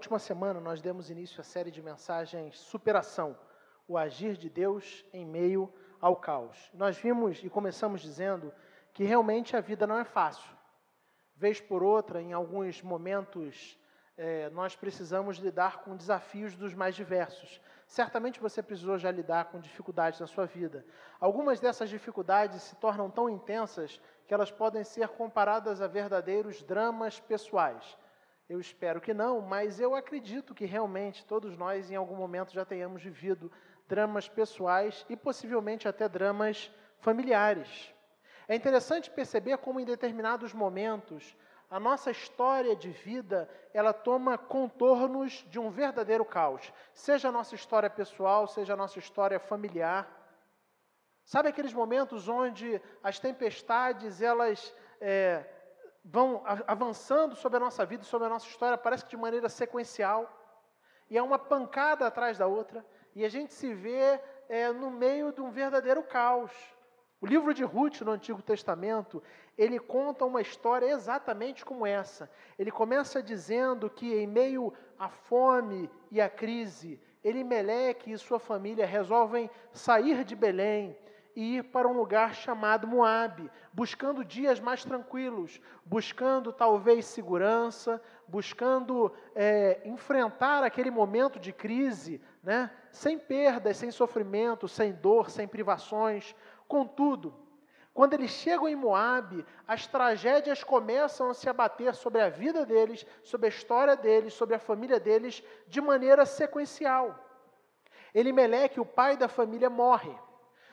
Última semana, nós demos início à série de mensagens Superação, o agir de Deus em meio ao caos. Nós vimos e começamos dizendo que realmente a vida não é fácil. Vez por outra, em alguns momentos, é, nós precisamos lidar com desafios dos mais diversos. Certamente você precisou já lidar com dificuldades na sua vida. Algumas dessas dificuldades se tornam tão intensas que elas podem ser comparadas a verdadeiros dramas pessoais. Eu espero que não, mas eu acredito que realmente todos nós, em algum momento, já tenhamos vivido dramas pessoais e possivelmente até dramas familiares. É interessante perceber como, em determinados momentos, a nossa história de vida ela toma contornos de um verdadeiro caos, seja a nossa história pessoal, seja a nossa história familiar. Sabe aqueles momentos onde as tempestades elas é, vão avançando sobre a nossa vida, sobre a nossa história, parece que de maneira sequencial, e é uma pancada atrás da outra, e a gente se vê é, no meio de um verdadeiro caos. O livro de Ruth no Antigo Testamento, ele conta uma história exatamente como essa. Ele começa dizendo que em meio à fome e à crise, Elimeleque e sua família resolvem sair de Belém e ir para um lugar chamado Moabe, buscando dias mais tranquilos, buscando talvez segurança, buscando é, enfrentar aquele momento de crise, né, sem perdas, sem sofrimento, sem dor, sem privações. Contudo, quando eles chegam em Moabe, as tragédias começam a se abater sobre a vida deles, sobre a história deles, sobre a família deles, de maneira sequencial. Elimeleque, o pai da família, morre.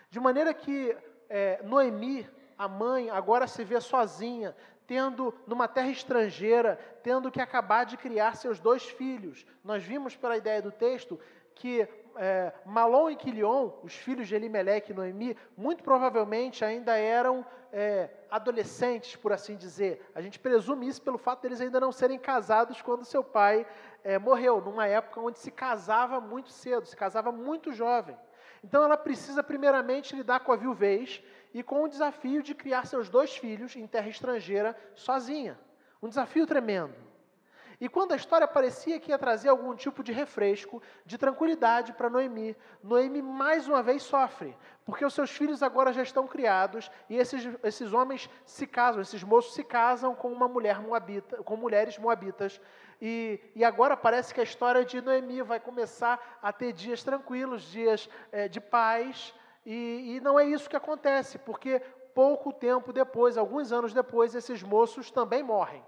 De maneira que é, Noemi, a mãe, agora se vê sozinha, tendo numa terra estrangeira, tendo que acabar de criar seus dois filhos. Nós vimos pela ideia do texto que é, Malom e Quilion, os filhos de Elimeleque e Noemi, muito provavelmente ainda eram é, adolescentes, por assim dizer. A gente presume isso pelo fato deles ainda não serem casados quando seu pai é, morreu, numa época onde se casava muito cedo, se casava muito jovem. Então ela precisa primeiramente lidar com a viuvez e com o desafio de criar seus dois filhos em terra estrangeira sozinha. Um desafio tremendo. E quando a história parecia que ia trazer algum tipo de refresco, de tranquilidade para Noemi, Noemi mais uma vez sofre, porque os seus filhos agora já estão criados e esses, esses homens se casam, esses moços se casam com uma mulher moabita, com mulheres moabitas. E, e agora parece que a história de Noemi vai começar a ter dias tranquilos, dias é, de paz, e, e não é isso que acontece, porque pouco tempo depois, alguns anos depois, esses moços também morrem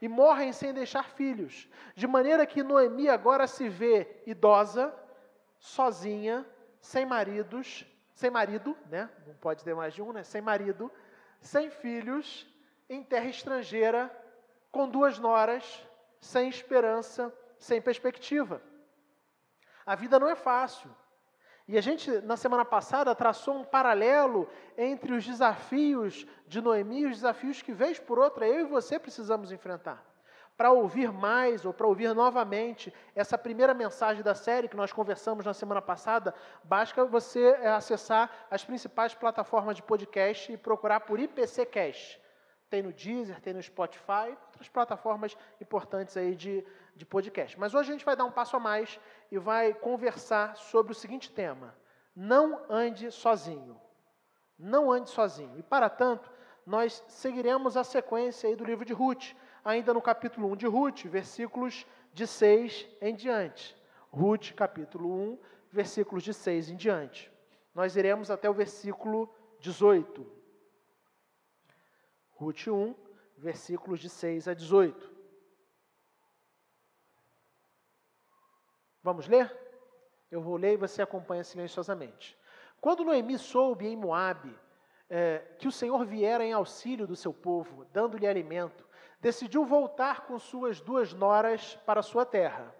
e morrem sem deixar filhos. De maneira que Noemi agora se vê idosa, sozinha, sem maridos, sem marido, né? Não pode ter mais de um, né? Sem marido, sem filhos, em terra estrangeira, com duas noras, sem esperança, sem perspectiva. A vida não é fácil. E a gente, na semana passada, traçou um paralelo entre os desafios de Noemi e os desafios que, vez por outra, eu e você precisamos enfrentar. Para ouvir mais ou para ouvir novamente essa primeira mensagem da série que nós conversamos na semana passada, basta você acessar as principais plataformas de podcast e procurar por IPC Cash. Tem no Deezer, tem no Spotify, outras plataformas importantes aí de, de podcast. Mas hoje a gente vai dar um passo a mais e vai conversar sobre o seguinte tema: não ande sozinho. Não ande sozinho. E para tanto, nós seguiremos a sequência aí do livro de Ruth, ainda no capítulo 1 de Ruth, versículos de 6 em diante. Ruth, capítulo 1, versículos de 6 em diante. Nós iremos até o versículo 18. Ruth 1, versículos de 6 a 18. Vamos ler? Eu vou ler e você acompanha silenciosamente. Quando Noemi soube em Moabe é, que o Senhor viera em auxílio do seu povo, dando-lhe alimento, decidiu voltar com suas duas noras para sua terra.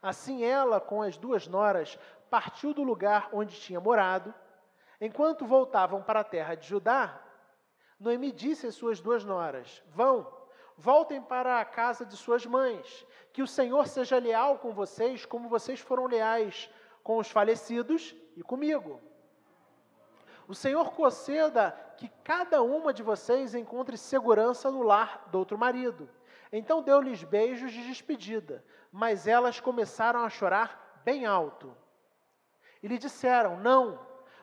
Assim ela, com as duas noras, partiu do lugar onde tinha morado. Enquanto voltavam para a terra de Judá, Noemi disse às suas duas noras: Vão, voltem para a casa de suas mães, que o Senhor seja leal com vocês, como vocês foram leais com os falecidos e comigo. O Senhor conceda que cada uma de vocês encontre segurança no lar do outro marido. Então deu-lhes beijos de despedida, mas elas começaram a chorar bem alto. E lhe disseram: Não,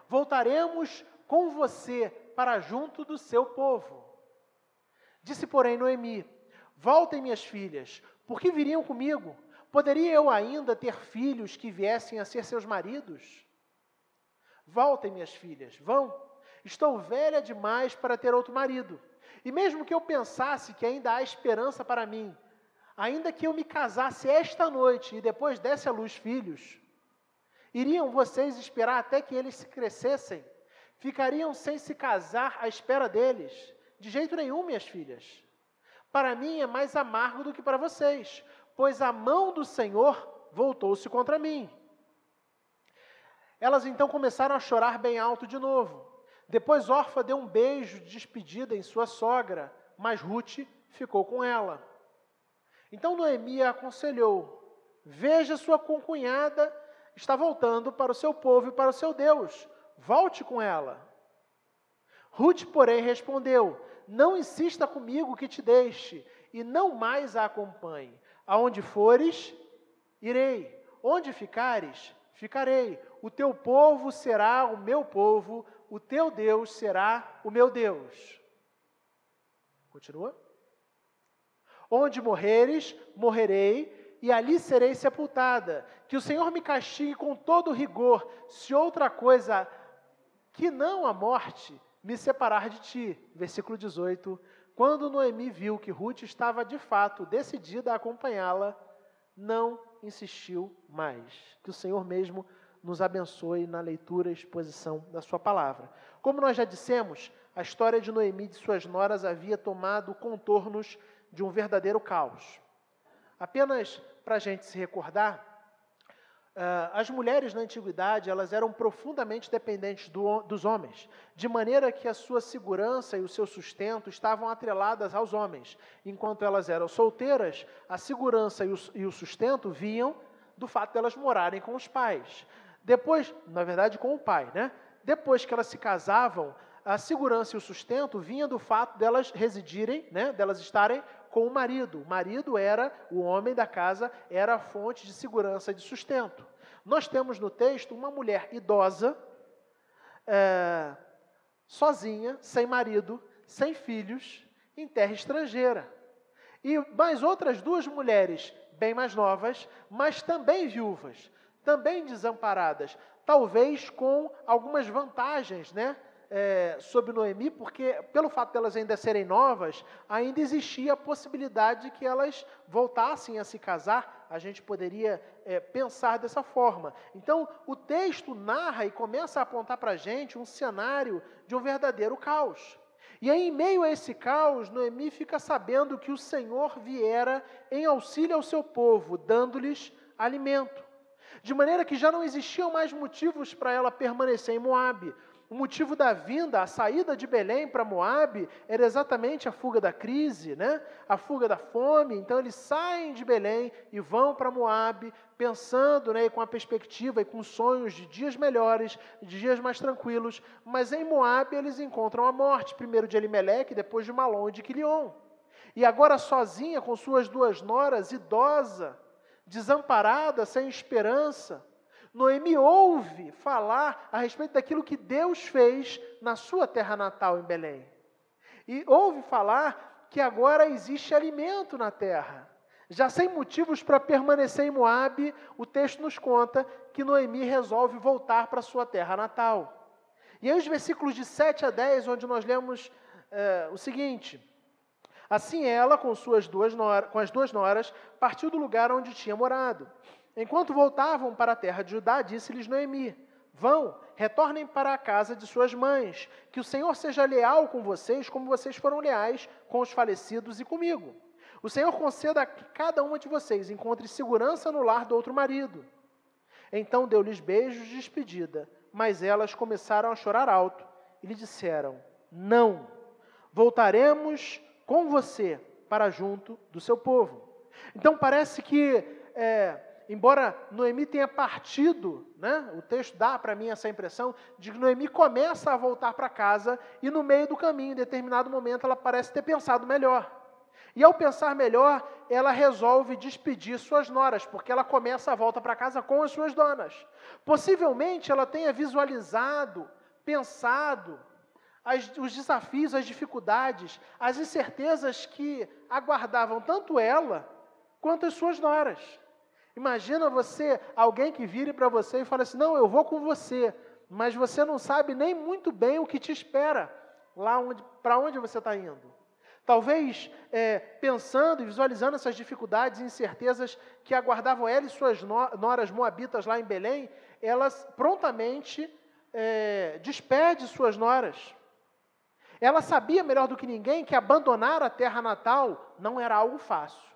voltaremos com você para junto do seu povo. Disse, porém, Noemi: Voltem, minhas filhas, porque viriam comigo. Poderia eu ainda ter filhos que viessem a ser seus maridos? Voltem, minhas filhas, vão. Estou velha demais para ter outro marido. E mesmo que eu pensasse que ainda há esperança para mim, ainda que eu me casasse esta noite e depois desse à luz filhos, iriam vocês esperar até que eles crescessem? Ficariam sem se casar à espera deles? De jeito nenhum, minhas filhas. Para mim é mais amargo do que para vocês, pois a mão do Senhor voltou-se contra mim. Elas então começaram a chorar bem alto de novo. Depois Orfa deu um beijo de despedida em sua sogra, mas Ruth ficou com ela. Então Noemi a aconselhou: Veja sua concunhada está voltando para o seu povo e para o seu Deus. Volte com ela. Ruth, porém, respondeu: Não insista comigo que te deixe, e não mais a acompanhe. Aonde fores, irei. Onde ficares, ficarei. O teu povo será o meu povo, o teu Deus será o meu Deus. Continua. Onde morreres, morrerei, e ali serei sepultada. Que o Senhor me castigue com todo rigor, se outra coisa que não a morte me separar de ti. Versículo 18. Quando Noemi viu que Ruth estava de fato decidida a acompanhá-la, não insistiu mais. Que o Senhor mesmo nos abençoe na leitura e exposição da Sua palavra. Como nós já dissemos, a história de Noemi e de suas noras havia tomado contornos de um verdadeiro caos. Apenas para a gente se recordar, as mulheres na antiguidade elas eram profundamente dependentes do, dos homens, de maneira que a sua segurança e o seu sustento estavam atreladas aos homens. Enquanto elas eram solteiras, a segurança e o, e o sustento vinham do fato de elas morarem com os pais. Depois, na verdade, com o pai, né? Depois que elas se casavam, a segurança e o sustento vinha do fato delas residirem, né? Delas estarem com o marido. O marido era, o homem da casa, era a fonte de segurança e de sustento. Nós temos no texto uma mulher idosa, é, sozinha, sem marido, sem filhos, em terra estrangeira. E mais outras duas mulheres, bem mais novas, mas também viúvas, também desamparadas, talvez com algumas vantagens, né? É, sobre Noemi, porque pelo fato delas de ainda serem novas, ainda existia a possibilidade de que elas voltassem a se casar. A gente poderia é, pensar dessa forma. Então, o texto narra e começa a apontar para a gente um cenário de um verdadeiro caos. E aí, em meio a esse caos, Noemi fica sabendo que o Senhor viera em auxílio ao seu povo, dando-lhes alimento. De maneira que já não existiam mais motivos para ela permanecer em Moabe. O motivo da vinda, a saída de Belém para Moabe, era exatamente a fuga da crise, né? a fuga da fome. Então eles saem de Belém e vão para Moabe, pensando né, com a perspectiva e com sonhos de dias melhores, de dias mais tranquilos. Mas em Moabe eles encontram a morte, primeiro de Elimeleque, depois de Malom e de Quilion. E agora sozinha, com suas duas noras, idosa, desamparada, sem esperança, Noemi ouve falar a respeito daquilo que Deus fez na sua terra natal em Belém. E ouve falar que agora existe alimento na terra. Já sem motivos para permanecer em Moabe, o texto nos conta que Noemi resolve voltar para sua terra natal. E aí os versículos de 7 a 10, onde nós lemos é, o seguinte: Assim ela, com, suas duas noras, com as duas noras, partiu do lugar onde tinha morado. Enquanto voltavam para a terra de Judá, disse-lhes Noemi: Vão, retornem para a casa de suas mães, que o Senhor seja leal com vocês, como vocês foram leais com os falecidos e comigo. O Senhor conceda que cada uma de vocês encontre segurança no lar do outro marido. Então deu-lhes beijos de despedida, mas elas começaram a chorar alto e lhe disseram: Não, voltaremos com você para junto do seu povo. Então parece que é, embora Noemi tenha partido, né, o texto dá para mim essa impressão de que Noemi começa a voltar para casa e no meio do caminho, em determinado momento, ela parece ter pensado melhor. E ao pensar melhor, ela resolve despedir suas noras, porque ela começa a volta para casa com as suas donas. Possivelmente ela tenha visualizado, pensado as, os desafios, as dificuldades, as incertezas que aguardavam tanto ela quanto as suas noras. Imagina você, alguém que vire para você e fala assim: Não, eu vou com você, mas você não sabe nem muito bem o que te espera lá onde, para onde você está indo. Talvez é, pensando e visualizando essas dificuldades e incertezas que aguardavam ela e suas noras moabitas lá em Belém, elas prontamente é, despede suas noras. Ela sabia melhor do que ninguém que abandonar a terra natal não era algo fácil,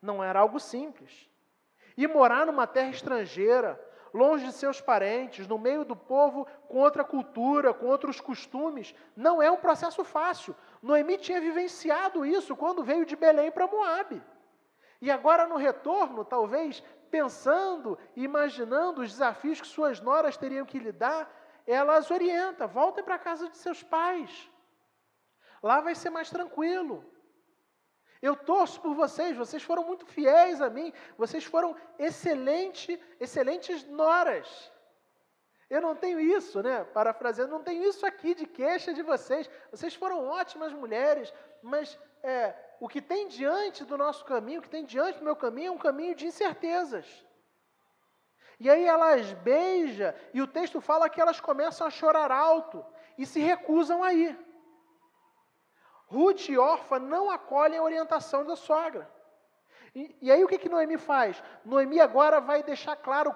não era algo simples. E morar numa terra estrangeira, longe de seus parentes, no meio do povo com outra cultura, com outros costumes, não é um processo fácil. Noemi tinha vivenciado isso quando veio de Belém para Moabe. E agora no retorno, talvez pensando imaginando os desafios que suas noras teriam que lidar, ela as orienta: voltem para a casa de seus pais. Lá vai ser mais tranquilo. Eu torço por vocês, vocês foram muito fiéis a mim, vocês foram excelente, excelentes noras. Eu não tenho isso, né? Parafraseando, não tenho isso aqui de queixa de vocês. Vocês foram ótimas mulheres, mas é, o que tem diante do nosso caminho, o que tem diante do meu caminho, é um caminho de incertezas. E aí elas beijam, e o texto fala que elas começam a chorar alto e se recusam a ir. Ruth e Orfa não acolhem a orientação da sogra. E, e aí o que, que Noemi faz? Noemi agora vai deixar claro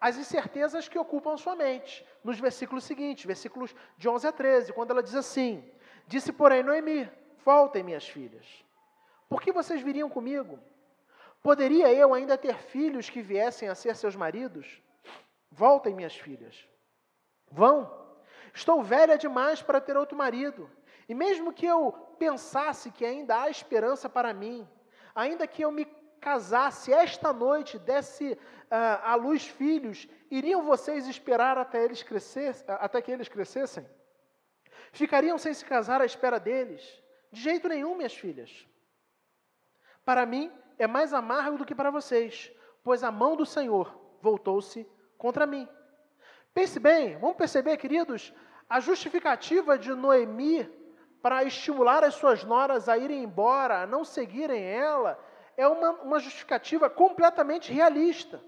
as incertezas que ocupam sua mente, nos versículos seguintes, versículos de 11 a 13, quando ela diz assim: Disse, porém, Noemi: Voltem, minhas filhas. Por que vocês viriam comigo? Poderia eu ainda ter filhos que viessem a ser seus maridos? Voltem, minhas filhas. Vão. Estou velha demais para ter outro marido. E mesmo que eu pensasse que ainda há esperança para mim, ainda que eu me casasse esta noite, desse uh, à luz filhos, iriam vocês esperar até eles crescessem, até que eles crescessem? Ficariam sem se casar à espera deles? De jeito nenhum, minhas filhas. Para mim é mais amargo do que para vocês, pois a mão do Senhor voltou-se contra mim. Pense bem, vamos perceber, queridos, a justificativa de Noemi para estimular as suas noras a irem embora, a não seguirem ela, é uma, uma justificativa completamente realista.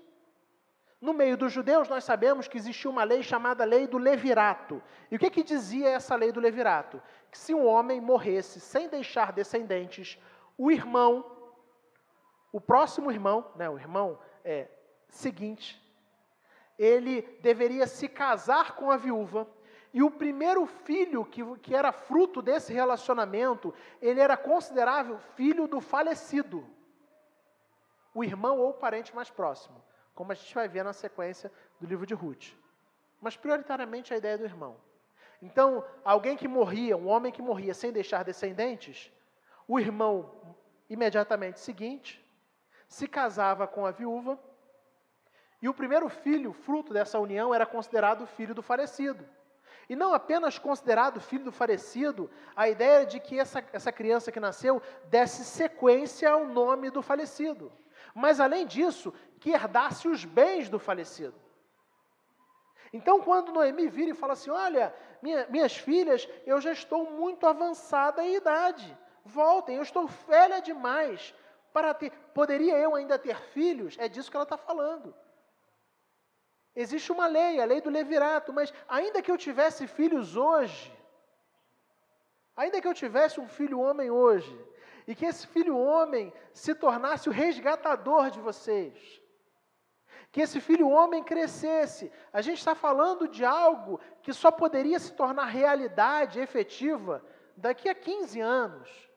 No meio dos judeus, nós sabemos que existia uma lei chamada lei do levirato. E o que, que dizia essa lei do levirato? Que se um homem morresse sem deixar descendentes, o irmão, o próximo irmão, né, o irmão é, seguinte, ele deveria se casar com a viúva e o primeiro filho que, que era fruto desse relacionamento, ele era considerável filho do falecido, o irmão ou o parente mais próximo, como a gente vai ver na sequência do livro de Ruth. Mas prioritariamente a ideia do irmão. Então, alguém que morria, um homem que morria sem deixar descendentes, o irmão imediatamente seguinte se casava com a viúva, e o primeiro filho, fruto dessa união, era considerado filho do falecido. E não apenas considerado filho do falecido, a ideia de que essa, essa criança que nasceu desse sequência ao nome do falecido. Mas, além disso, que herdasse os bens do falecido. Então, quando Noemi vira e fala assim: Olha, minha, minhas filhas, eu já estou muito avançada em idade, voltem, eu estou velha demais para ter. Poderia eu ainda ter filhos? É disso que ela está falando. Existe uma lei, a lei do levirato, mas ainda que eu tivesse filhos hoje, ainda que eu tivesse um filho homem hoje, e que esse filho homem se tornasse o resgatador de vocês, que esse filho homem crescesse, a gente está falando de algo que só poderia se tornar realidade efetiva daqui a 15 anos,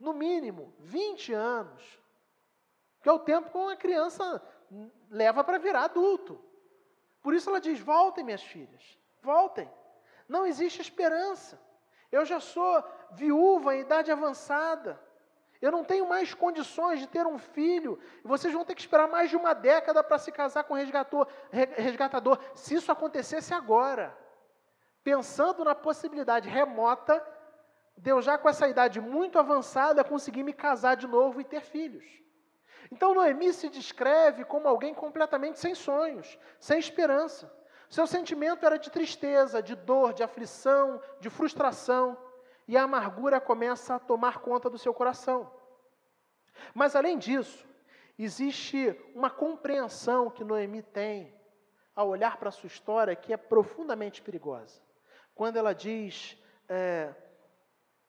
no mínimo 20 anos, que é o tempo que uma criança leva para virar adulto. Por isso ela diz: voltem, minhas filhas, voltem. Não existe esperança. Eu já sou viúva em idade avançada. Eu não tenho mais condições de ter um filho. Vocês vão ter que esperar mais de uma década para se casar com resgatador, resgatador. Se isso acontecesse agora, pensando na possibilidade remota Deus já com essa idade muito avançada conseguir me casar de novo e ter filhos. Então Noemi se descreve como alguém completamente sem sonhos, sem esperança. Seu sentimento era de tristeza, de dor, de aflição, de frustração, e a amargura começa a tomar conta do seu coração. Mas além disso, existe uma compreensão que Noemi tem ao olhar para a sua história que é profundamente perigosa. Quando ela diz, é,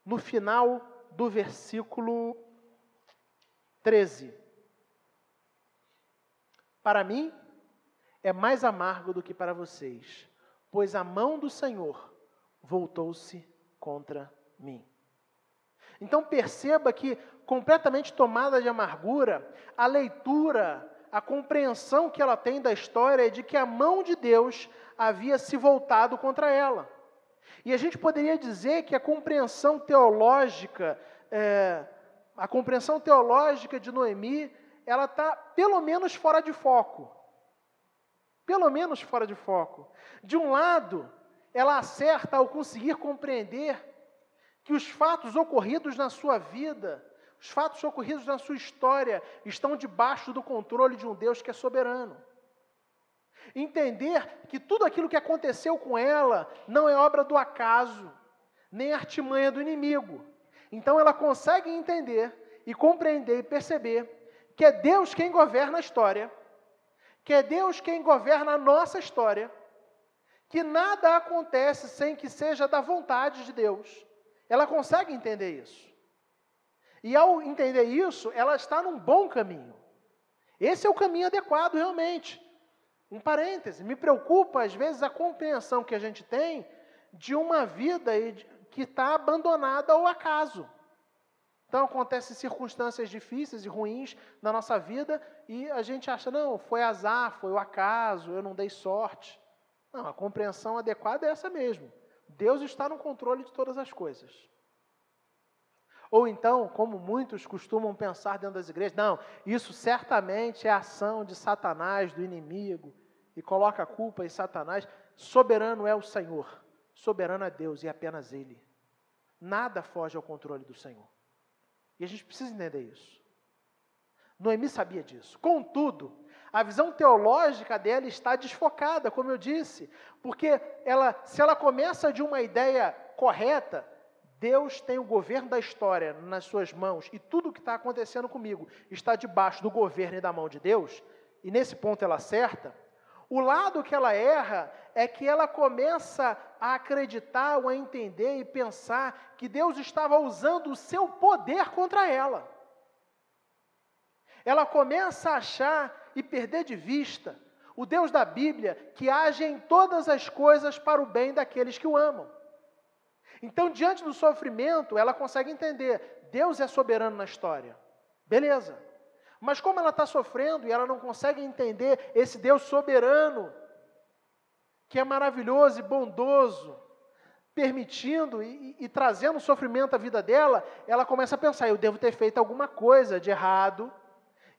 no final do versículo 13: Para mim é mais amargo do que para vocês, pois a mão do Senhor voltou-se contra mim. Então perceba que, completamente tomada de amargura, a leitura, a compreensão que ela tem da história é de que a mão de Deus havia se voltado contra ela. E a gente poderia dizer que a compreensão teológica, é, a compreensão teológica de Noemi, ela está pelo menos fora de foco. Pelo menos fora de foco. De um lado, ela acerta ao conseguir compreender que os fatos ocorridos na sua vida, os fatos ocorridos na sua história, estão debaixo do controle de um Deus que é soberano. Entender que tudo aquilo que aconteceu com ela não é obra do acaso, nem artimanha do inimigo. Então ela consegue entender e compreender e perceber que é Deus quem governa a história, que é Deus quem governa a nossa história, que nada acontece sem que seja da vontade de Deus ela consegue entender isso. E ao entender isso, ela está num bom caminho. Esse é o caminho adequado realmente. Um parêntese, me preocupa às vezes a compreensão que a gente tem de uma vida que está abandonada ao acaso. Então acontecem circunstâncias difíceis e ruins na nossa vida e a gente acha, não, foi azar, foi o acaso, eu não dei sorte. Não, a compreensão adequada é essa mesmo. Deus está no controle de todas as coisas. Ou então, como muitos costumam pensar dentro das igrejas, não, isso certamente é ação de Satanás, do inimigo, e coloca a culpa em Satanás. Soberano é o Senhor, soberano é Deus e apenas Ele. Nada foge ao controle do Senhor. E a gente precisa entender isso. Noemi sabia disso. Contudo, a visão teológica dela está desfocada, como eu disse, porque ela, se ela começa de uma ideia correta, Deus tem o governo da história nas suas mãos e tudo o que está acontecendo comigo está debaixo do governo e da mão de Deus, e nesse ponto ela acerta. O lado que ela erra é que ela começa a acreditar ou a entender e pensar que Deus estava usando o seu poder contra ela. Ela começa a achar e perder de vista o Deus da Bíblia que age em todas as coisas para o bem daqueles que o amam. Então, diante do sofrimento, ela consegue entender: Deus é soberano na história. Beleza. Mas como ela está sofrendo e ela não consegue entender esse Deus soberano, que é maravilhoso e bondoso, permitindo e, e, e trazendo sofrimento à vida dela, ela começa a pensar: eu devo ter feito alguma coisa de errado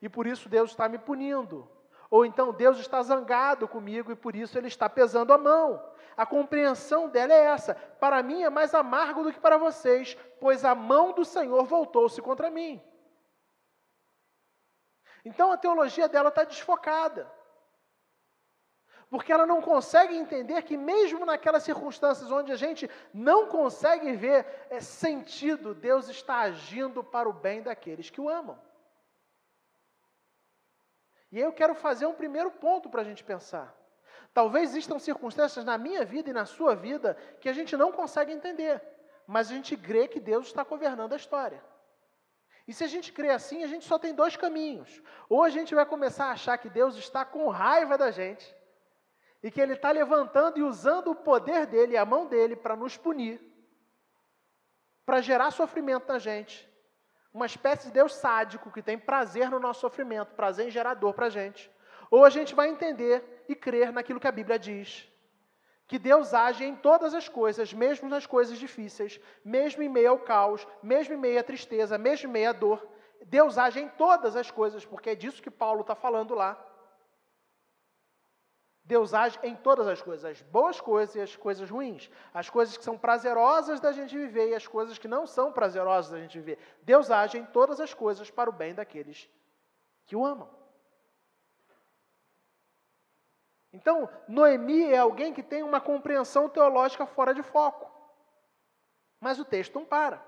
e por isso Deus está me punindo. Ou então Deus está zangado comigo e por isso Ele está pesando a mão. A compreensão dela é essa: para mim é mais amargo do que para vocês, pois a mão do Senhor voltou-se contra mim. Então a teologia dela está desfocada. Porque ela não consegue entender que, mesmo naquelas circunstâncias onde a gente não consegue ver é, sentido, Deus está agindo para o bem daqueles que o amam. E eu quero fazer um primeiro ponto para a gente pensar. Talvez existam circunstâncias na minha vida e na sua vida que a gente não consegue entender, mas a gente crê que Deus está governando a história. E se a gente crê assim, a gente só tem dois caminhos. Ou a gente vai começar a achar que Deus está com raiva da gente, e que Ele está levantando e usando o poder dele, a mão dele, para nos punir, para gerar sofrimento na gente uma espécie de Deus sádico que tem prazer no nosso sofrimento, prazer em gerador para a gente. Ou a gente vai entender e crer naquilo que a Bíblia diz. Que Deus age em todas as coisas, mesmo nas coisas difíceis, mesmo em meio ao caos, mesmo em meio à tristeza, mesmo em meio à dor. Deus age em todas as coisas, porque é disso que Paulo está falando lá. Deus age em todas as coisas, as boas coisas e as coisas ruins, as coisas que são prazerosas da gente viver e as coisas que não são prazerosas da gente viver. Deus age em todas as coisas para o bem daqueles que o amam. Então, Noemi é alguém que tem uma compreensão teológica fora de foco. Mas o texto não para.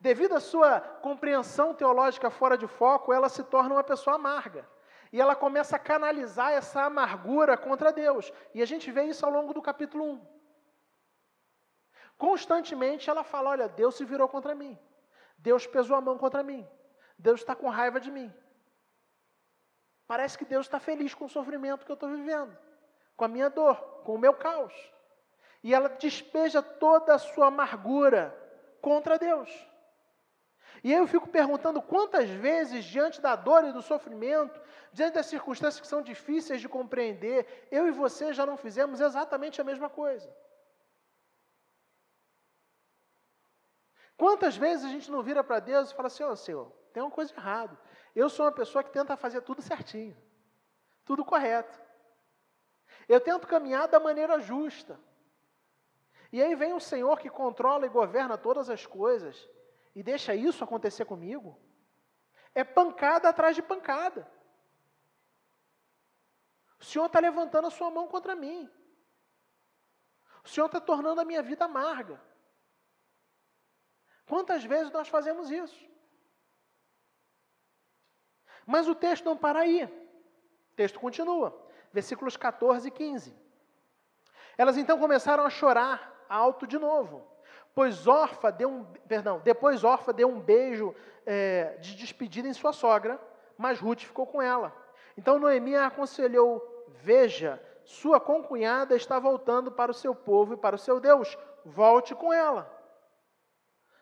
Devido à sua compreensão teológica fora de foco, ela se torna uma pessoa amarga. E ela começa a canalizar essa amargura contra Deus. E a gente vê isso ao longo do capítulo 1. Constantemente ela fala: Olha, Deus se virou contra mim. Deus pesou a mão contra mim. Deus está com raiva de mim. Parece que Deus está feliz com o sofrimento que eu estou vivendo, com a minha dor, com o meu caos. E ela despeja toda a sua amargura contra Deus. E aí eu fico perguntando quantas vezes, diante da dor e do sofrimento, diante das circunstâncias que são difíceis de compreender, eu e você já não fizemos exatamente a mesma coisa. Quantas vezes a gente não vira para Deus e fala assim: Ó oh, Senhor, tem uma coisa errada. Eu sou uma pessoa que tenta fazer tudo certinho, tudo correto. Eu tento caminhar da maneira justa. E aí vem o Senhor que controla e governa todas as coisas e deixa isso acontecer comigo. É pancada atrás de pancada. O Senhor está levantando a sua mão contra mim. O Senhor está tornando a minha vida amarga. Quantas vezes nós fazemos isso? Mas o texto não para aí. O texto continua. Versículos 14 e 15. Elas então começaram a chorar alto de novo. Pois Orfa deu um, perdão, depois Orfa deu um beijo é, de despedida em sua sogra, mas Ruth ficou com ela. Então Noemi a aconselhou: Veja, sua concunhada está voltando para o seu povo e para o seu Deus, volte com ela.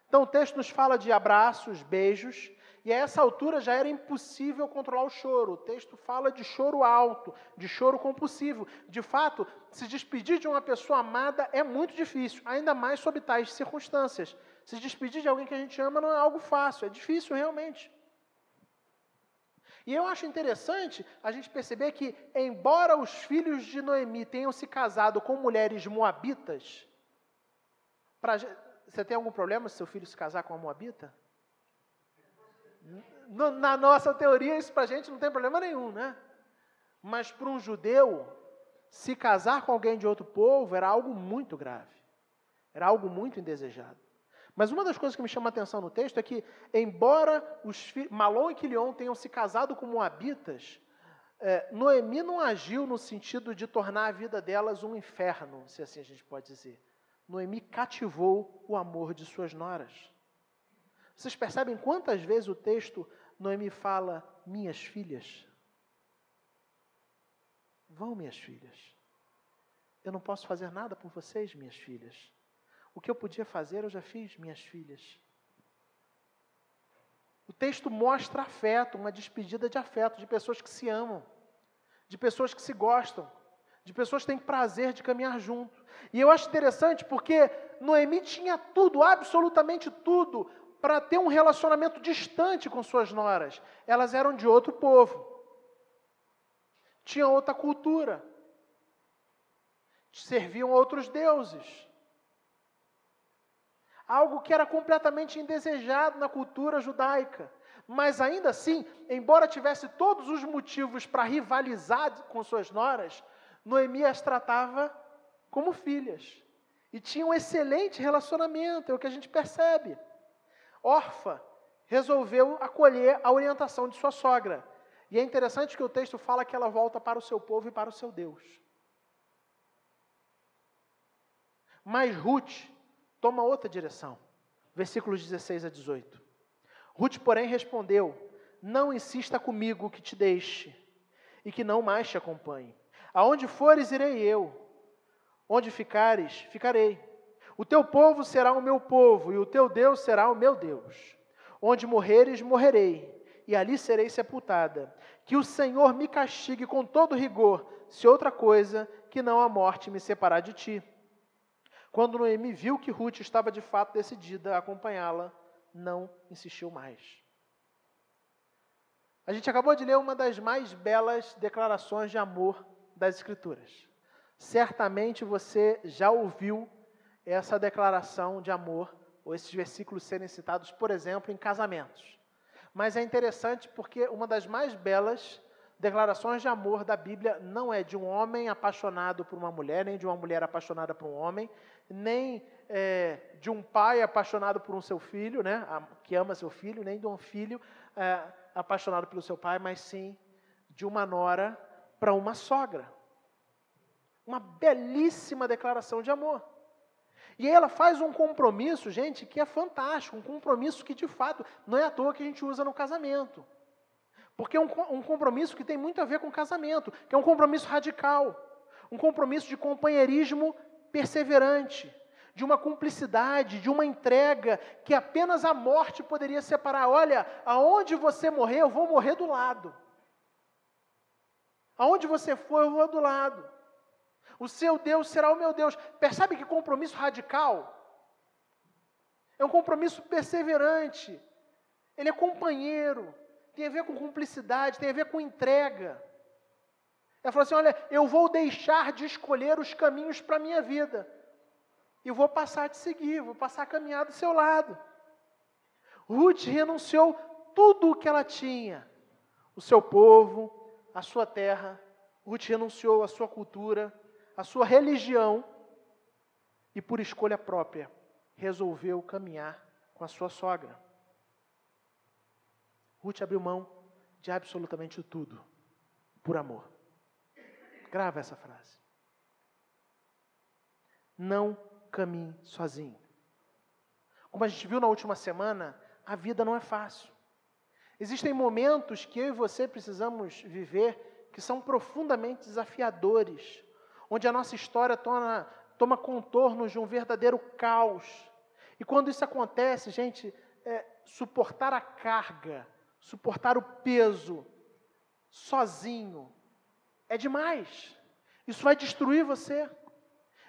Então o texto nos fala de abraços, beijos, e a essa altura já era impossível controlar o choro. O texto fala de choro alto, de choro compulsivo. De fato, se despedir de uma pessoa amada é muito difícil, ainda mais sob tais circunstâncias. Se despedir de alguém que a gente ama não é algo fácil, é difícil realmente. E eu acho interessante a gente perceber que, embora os filhos de Noemi tenham se casado com mulheres moabitas, pra, você tem algum problema se seu filho se casar com uma moabita? Na nossa teoria, isso para a gente não tem problema nenhum, né? Mas para um judeu, se casar com alguém de outro povo era algo muito grave. Era algo muito indesejado. Mas uma das coisas que me chama a atenção no texto é que, embora os Malom e Quilion tenham se casado com Moabitas, é, Noemi não agiu no sentido de tornar a vida delas um inferno, se assim a gente pode dizer. Noemi cativou o amor de suas noras. Vocês percebem quantas vezes o texto Noemi fala, minhas filhas? Vão, minhas filhas. Eu não posso fazer nada por vocês, minhas filhas. O que eu podia fazer, eu já fiz, minhas filhas. O texto mostra afeto, uma despedida de afeto, de pessoas que se amam, de pessoas que se gostam, de pessoas que têm prazer de caminhar junto. E eu acho interessante porque Noemi tinha tudo, absolutamente tudo, para ter um relacionamento distante com suas noras. Elas eram de outro povo, tinham outra cultura, serviam outros deuses. Algo que era completamente indesejado na cultura judaica. Mas ainda assim, embora tivesse todos os motivos para rivalizar com suas noras, Noemi as tratava como filhas. E tinha um excelente relacionamento, é o que a gente percebe órfã, resolveu acolher a orientação de sua sogra. E é interessante que o texto fala que ela volta para o seu povo e para o seu Deus. Mas Ruth toma outra direção. Versículos 16 a 18. Ruth, porém, respondeu: Não insista comigo que te deixe e que não mais te acompanhe. Aonde fores, irei eu. Onde ficares, ficarei. O teu povo será o meu povo, e o teu Deus será o meu Deus. Onde morreres, morrerei, e ali serei sepultada. Que o Senhor me castigue com todo rigor, se outra coisa que não a morte me separar de ti. Quando Noemi viu que Ruth estava de fato decidida a acompanhá-la, não insistiu mais. A gente acabou de ler uma das mais belas declarações de amor das Escrituras. Certamente você já ouviu essa declaração de amor, ou esses versículos serem citados, por exemplo, em casamentos. Mas é interessante porque uma das mais belas declarações de amor da Bíblia não é de um homem apaixonado por uma mulher, nem de uma mulher apaixonada por um homem, nem é, de um pai apaixonado por um seu filho, né, que ama seu filho, nem de um filho é, apaixonado pelo seu pai, mas sim de uma nora para uma sogra. Uma belíssima declaração de amor. E ela faz um compromisso, gente, que é fantástico, um compromisso que de fato não é à toa que a gente usa no casamento. Porque é um, um compromisso que tem muito a ver com casamento, que é um compromisso radical, um compromisso de companheirismo perseverante, de uma cumplicidade, de uma entrega que apenas a morte poderia separar. Olha, aonde você morrer, eu vou morrer do lado. Aonde você for, eu vou do lado. O seu Deus será o meu Deus. Percebe que compromisso radical? É um compromisso perseverante. Ele é companheiro. Tem a ver com cumplicidade, tem a ver com entrega. Ela falou assim: Olha, eu vou deixar de escolher os caminhos para a minha vida. E vou passar a te seguir, vou passar a caminhar do seu lado. Ruth renunciou tudo o que ela tinha: o seu povo, a sua terra. Ruth renunciou à sua cultura, a sua religião e, por escolha própria, resolveu caminhar com a sua sogra. Ruth abriu mão de absolutamente tudo por amor. Grava essa frase. Não caminhe sozinho. Como a gente viu na última semana, a vida não é fácil. Existem momentos que eu e você precisamos viver que são profundamente desafiadores, onde a nossa história toma, toma contornos de um verdadeiro caos. E quando isso acontece, gente, é, suportar a carga, suportar o peso, sozinho, é demais. Isso vai destruir você.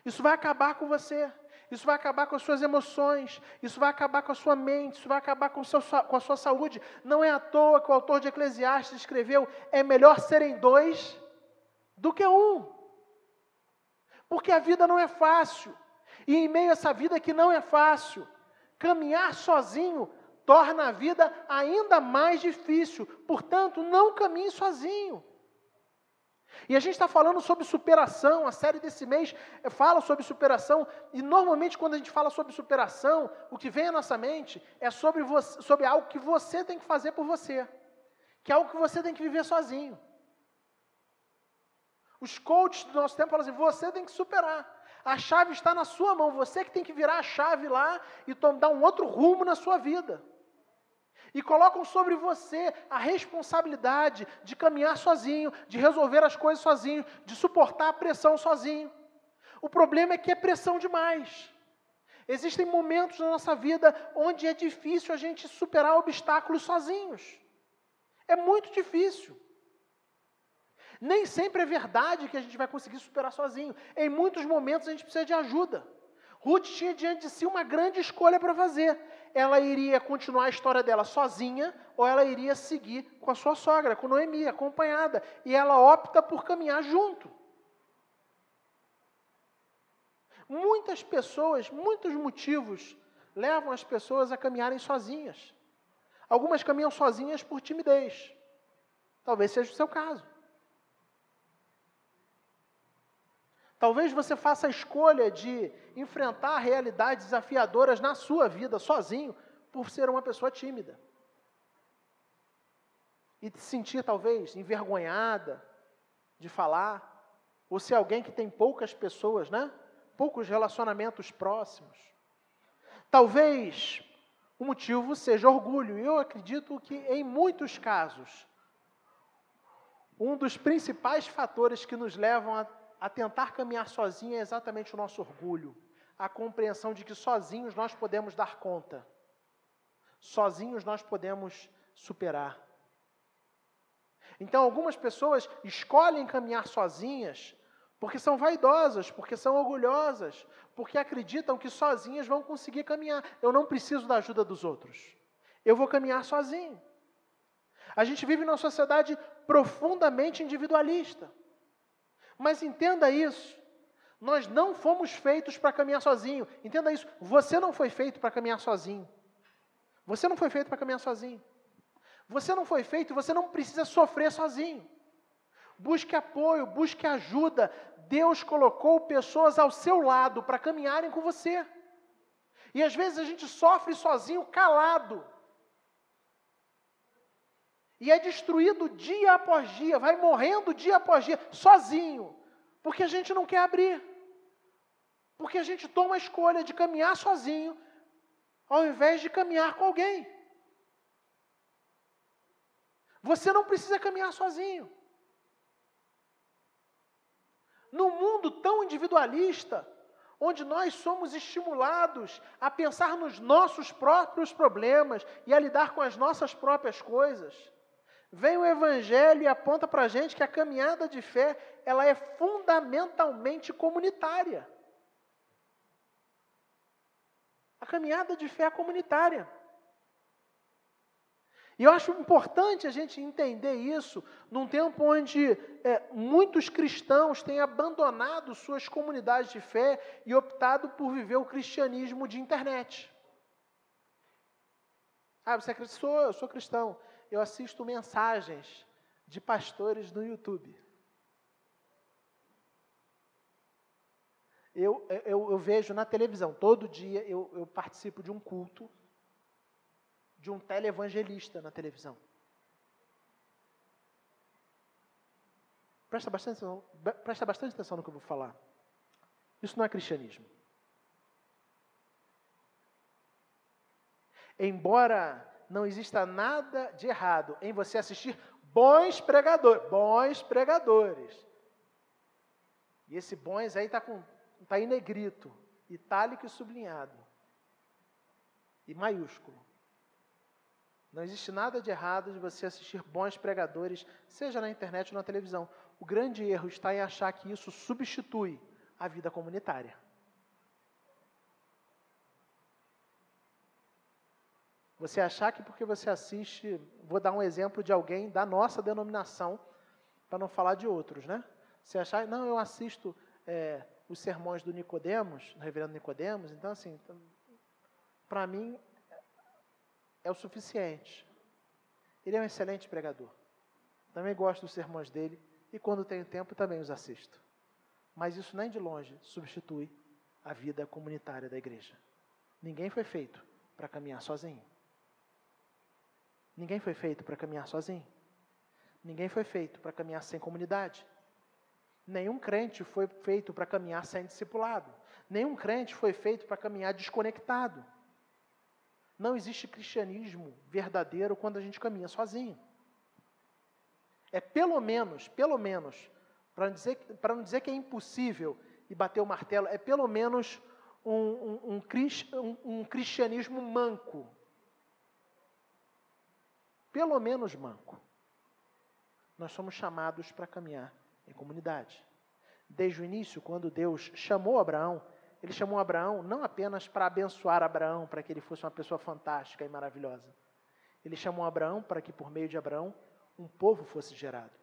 Isso vai acabar com você. Isso vai acabar com as suas emoções. Isso vai acabar com a sua mente. Isso vai acabar com, seu, com a sua saúde. Não é à toa que o autor de Eclesiastes escreveu: é melhor serem dois do que um. Porque a vida não é fácil. E em meio a essa vida que não é fácil, caminhar sozinho torna a vida ainda mais difícil. Portanto, não caminhe sozinho. E a gente está falando sobre superação, a série desse mês fala sobre superação, e normalmente quando a gente fala sobre superação, o que vem à nossa mente é sobre, você, sobre algo que você tem que fazer por você, que é algo que você tem que viver sozinho. Os coaches do nosso tempo falam assim: você tem que superar. A chave está na sua mão, você que tem que virar a chave lá e dar um outro rumo na sua vida. E colocam sobre você a responsabilidade de caminhar sozinho, de resolver as coisas sozinho, de suportar a pressão sozinho. O problema é que é pressão demais. Existem momentos na nossa vida onde é difícil a gente superar obstáculos sozinhos. É muito difícil. Nem sempre é verdade que a gente vai conseguir superar sozinho. Em muitos momentos a gente precisa de ajuda. Ruth tinha diante de si uma grande escolha para fazer. Ela iria continuar a história dela sozinha ou ela iria seguir com a sua sogra, com Noemi, acompanhada. E ela opta por caminhar junto. Muitas pessoas, muitos motivos levam as pessoas a caminharem sozinhas. Algumas caminham sozinhas por timidez. Talvez seja o seu caso. Talvez você faça a escolha de enfrentar realidades desafiadoras na sua vida sozinho, por ser uma pessoa tímida. E se sentir, talvez, envergonhada de falar, ou ser alguém que tem poucas pessoas, né? Poucos relacionamentos próximos. Talvez o motivo seja orgulho. Eu acredito que, em muitos casos, um dos principais fatores que nos levam a a tentar caminhar sozinho é exatamente o nosso orgulho, a compreensão de que sozinhos nós podemos dar conta, sozinhos nós podemos superar. Então, algumas pessoas escolhem caminhar sozinhas porque são vaidosas, porque são orgulhosas, porque acreditam que sozinhas vão conseguir caminhar. Eu não preciso da ajuda dos outros. Eu vou caminhar sozinho. A gente vive numa sociedade profundamente individualista. Mas entenda isso. Nós não fomos feitos para caminhar sozinho. Entenda isso. Você não foi feito para caminhar sozinho. Você não foi feito para caminhar sozinho. Você não foi feito, você não precisa sofrer sozinho. Busque apoio, busque ajuda. Deus colocou pessoas ao seu lado para caminharem com você. E às vezes a gente sofre sozinho, calado. E é destruído dia após dia, vai morrendo dia após dia, sozinho. Porque a gente não quer abrir. Porque a gente toma a escolha de caminhar sozinho, ao invés de caminhar com alguém. Você não precisa caminhar sozinho. No mundo tão individualista, onde nós somos estimulados a pensar nos nossos próprios problemas e a lidar com as nossas próprias coisas, vem o Evangelho e aponta para a gente que a caminhada de fé ela é fundamentalmente comunitária. A caminhada de fé é comunitária. E eu acho importante a gente entender isso num tempo onde é, muitos cristãos têm abandonado suas comunidades de fé e optado por viver o cristianismo de internet. Ah, você é cristão? Eu sou cristão. Eu assisto mensagens de pastores no YouTube. Eu, eu, eu vejo na televisão, todo dia eu, eu participo de um culto de um televangelista na televisão. Presta bastante, presta bastante atenção no que eu vou falar. Isso não é cristianismo. Embora não exista nada de errado em você assistir bons pregadores, bons pregadores. E esse bons aí está tá em negrito, itálico e sublinhado. E maiúsculo. Não existe nada de errado de você assistir bons pregadores, seja na internet ou na televisão. O grande erro está em achar que isso substitui a vida comunitária. Você achar que porque você assiste, vou dar um exemplo de alguém da nossa denominação, para não falar de outros, né? Você achar, não, eu assisto é, os sermões do Nicodemos, do reverendo Nicodemos, então assim, para mim é o suficiente. Ele é um excelente pregador. Também gosto dos sermões dele e quando tenho tempo também os assisto. Mas isso nem de longe substitui a vida comunitária da igreja. Ninguém foi feito para caminhar sozinho. Ninguém foi feito para caminhar sozinho. Ninguém foi feito para caminhar sem comunidade. Nenhum crente foi feito para caminhar sem discipulado. Nenhum crente foi feito para caminhar desconectado. Não existe cristianismo verdadeiro quando a gente caminha sozinho. É pelo menos, pelo menos, para não dizer, não dizer que é impossível e bater o martelo, é pelo menos um, um, um, um cristianismo manco. Pelo menos manco. Nós somos chamados para caminhar em comunidade. Desde o início, quando Deus chamou Abraão, ele chamou Abraão não apenas para abençoar Abraão, para que ele fosse uma pessoa fantástica e maravilhosa. Ele chamou Abraão para que, por meio de Abraão, um povo fosse gerado.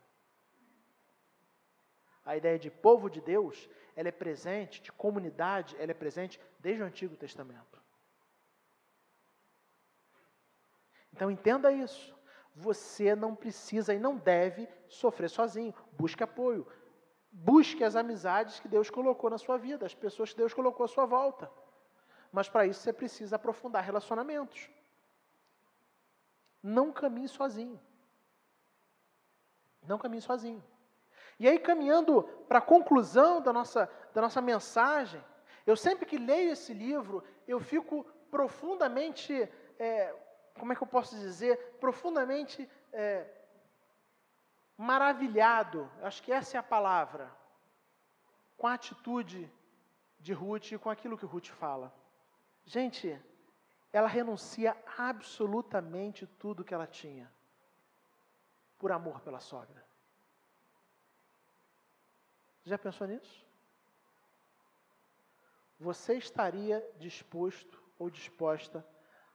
A ideia de povo de Deus, ela é presente, de comunidade, ela é presente desde o Antigo Testamento. Então entenda isso. Você não precisa e não deve sofrer sozinho. Busque apoio. Busque as amizades que Deus colocou na sua vida, as pessoas que Deus colocou à sua volta. Mas para isso você precisa aprofundar relacionamentos. Não caminhe sozinho. Não caminhe sozinho. E aí, caminhando para a conclusão da nossa, da nossa mensagem, eu sempre que leio esse livro, eu fico profundamente, é, como é que eu posso dizer, profundamente é, maravilhado, acho que essa é a palavra, com a atitude de Ruth e com aquilo que Ruth fala. Gente, ela renuncia absolutamente tudo que ela tinha por amor pela sogra. Já pensou nisso? Você estaria disposto ou disposta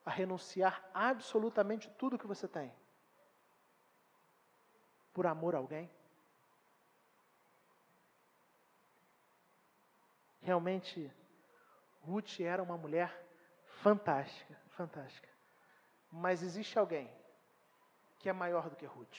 a renunciar absolutamente tudo que você tem por amor a alguém? Realmente, Ruth era uma mulher fantástica, fantástica. Mas existe alguém que é maior do que Ruth.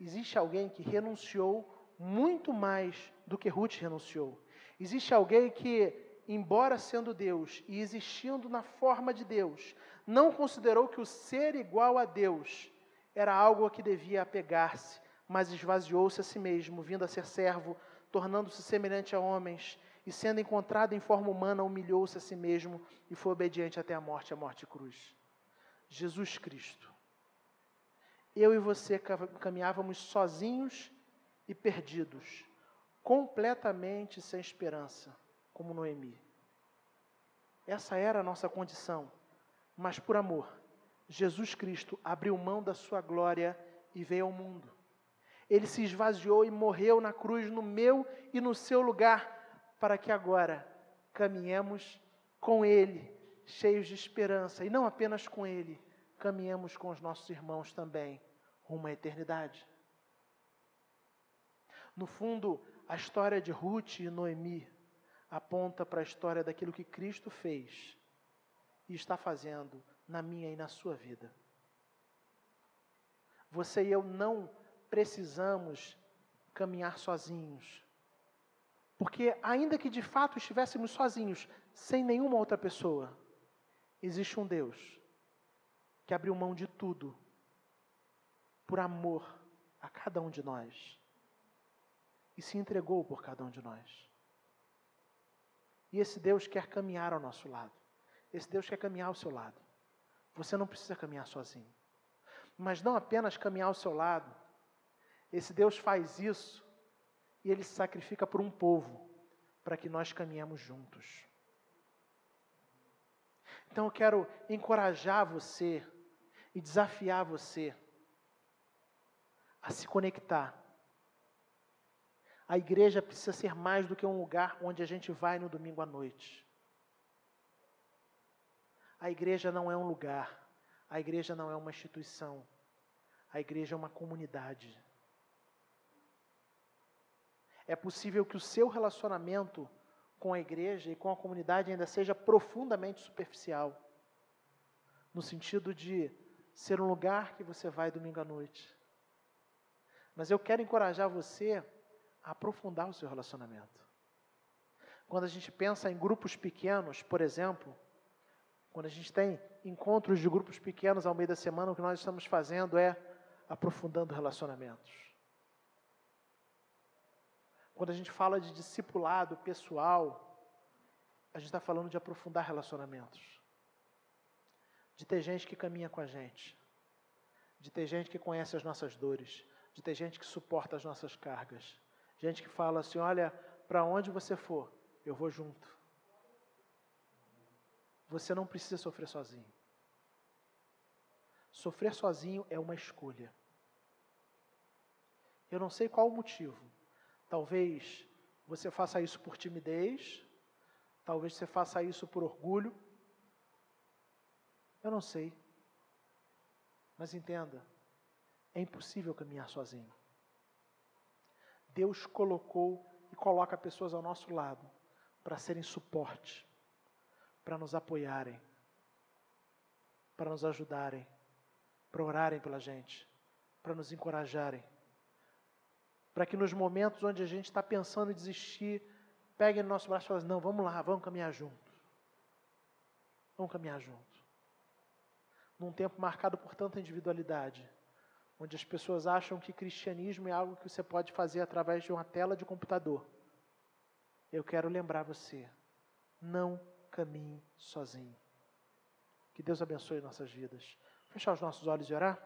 Existe alguém que renunciou muito mais do que Ruth renunciou. Existe alguém que, embora sendo Deus e existindo na forma de Deus, não considerou que o ser igual a Deus era algo a que devia apegar-se, mas esvaziou-se a si mesmo, vindo a ser servo, tornando-se semelhante a homens, e sendo encontrado em forma humana, humilhou-se a si mesmo e foi obediente até a morte, a morte cruz. Jesus Cristo. Eu e você caminhávamos sozinhos e perdidos, completamente sem esperança, como Noemi. Essa era a nossa condição, mas por amor, Jesus Cristo abriu mão da sua glória e veio ao mundo. Ele se esvaziou e morreu na cruz no meu e no seu lugar, para que agora caminhemos com Ele, cheios de esperança, e não apenas com Ele, caminhemos com os nossos irmãos também, rumo à eternidade. No fundo, a história de Ruth e Noemi aponta para a história daquilo que Cristo fez e está fazendo na minha e na sua vida. Você e eu não precisamos caminhar sozinhos. Porque, ainda que de fato estivéssemos sozinhos, sem nenhuma outra pessoa, existe um Deus que abriu mão de tudo por amor a cada um de nós e se entregou por cada um de nós. E esse Deus quer caminhar ao nosso lado. Esse Deus quer caminhar ao seu lado. Você não precisa caminhar sozinho. Mas não apenas caminhar ao seu lado, esse Deus faz isso e ele se sacrifica por um povo para que nós caminhemos juntos. Então eu quero encorajar você e desafiar você a se conectar. A igreja precisa ser mais do que um lugar onde a gente vai no domingo à noite. A igreja não é um lugar, a igreja não é uma instituição, a igreja é uma comunidade. É possível que o seu relacionamento com a igreja e com a comunidade ainda seja profundamente superficial, no sentido de ser um lugar que você vai domingo à noite. Mas eu quero encorajar você a aprofundar o seu relacionamento. Quando a gente pensa em grupos pequenos, por exemplo, quando a gente tem encontros de grupos pequenos ao meio da semana, o que nós estamos fazendo é aprofundando relacionamentos. Quando a gente fala de discipulado pessoal, a gente está falando de aprofundar relacionamentos. De ter gente que caminha com a gente. De ter gente que conhece as nossas dores. De ter gente que suporta as nossas cargas. Gente que fala assim: olha, para onde você for, eu vou junto. Você não precisa sofrer sozinho. Sofrer sozinho é uma escolha. Eu não sei qual o motivo, Talvez você faça isso por timidez, talvez você faça isso por orgulho. Eu não sei. Mas entenda, é impossível caminhar sozinho. Deus colocou e coloca pessoas ao nosso lado para serem suporte, para nos apoiarem, para nos ajudarem, para orarem pela gente, para nos encorajarem para que nos momentos onde a gente está pensando em desistir, peguem no nosso braço e falem: não, vamos lá, vamos caminhar junto. Vamos caminhar junto. Num tempo marcado por tanta individualidade, onde as pessoas acham que cristianismo é algo que você pode fazer através de uma tela de computador. Eu quero lembrar você: não caminhe sozinho. Que Deus abençoe nossas vidas. Fechar os nossos olhos e orar?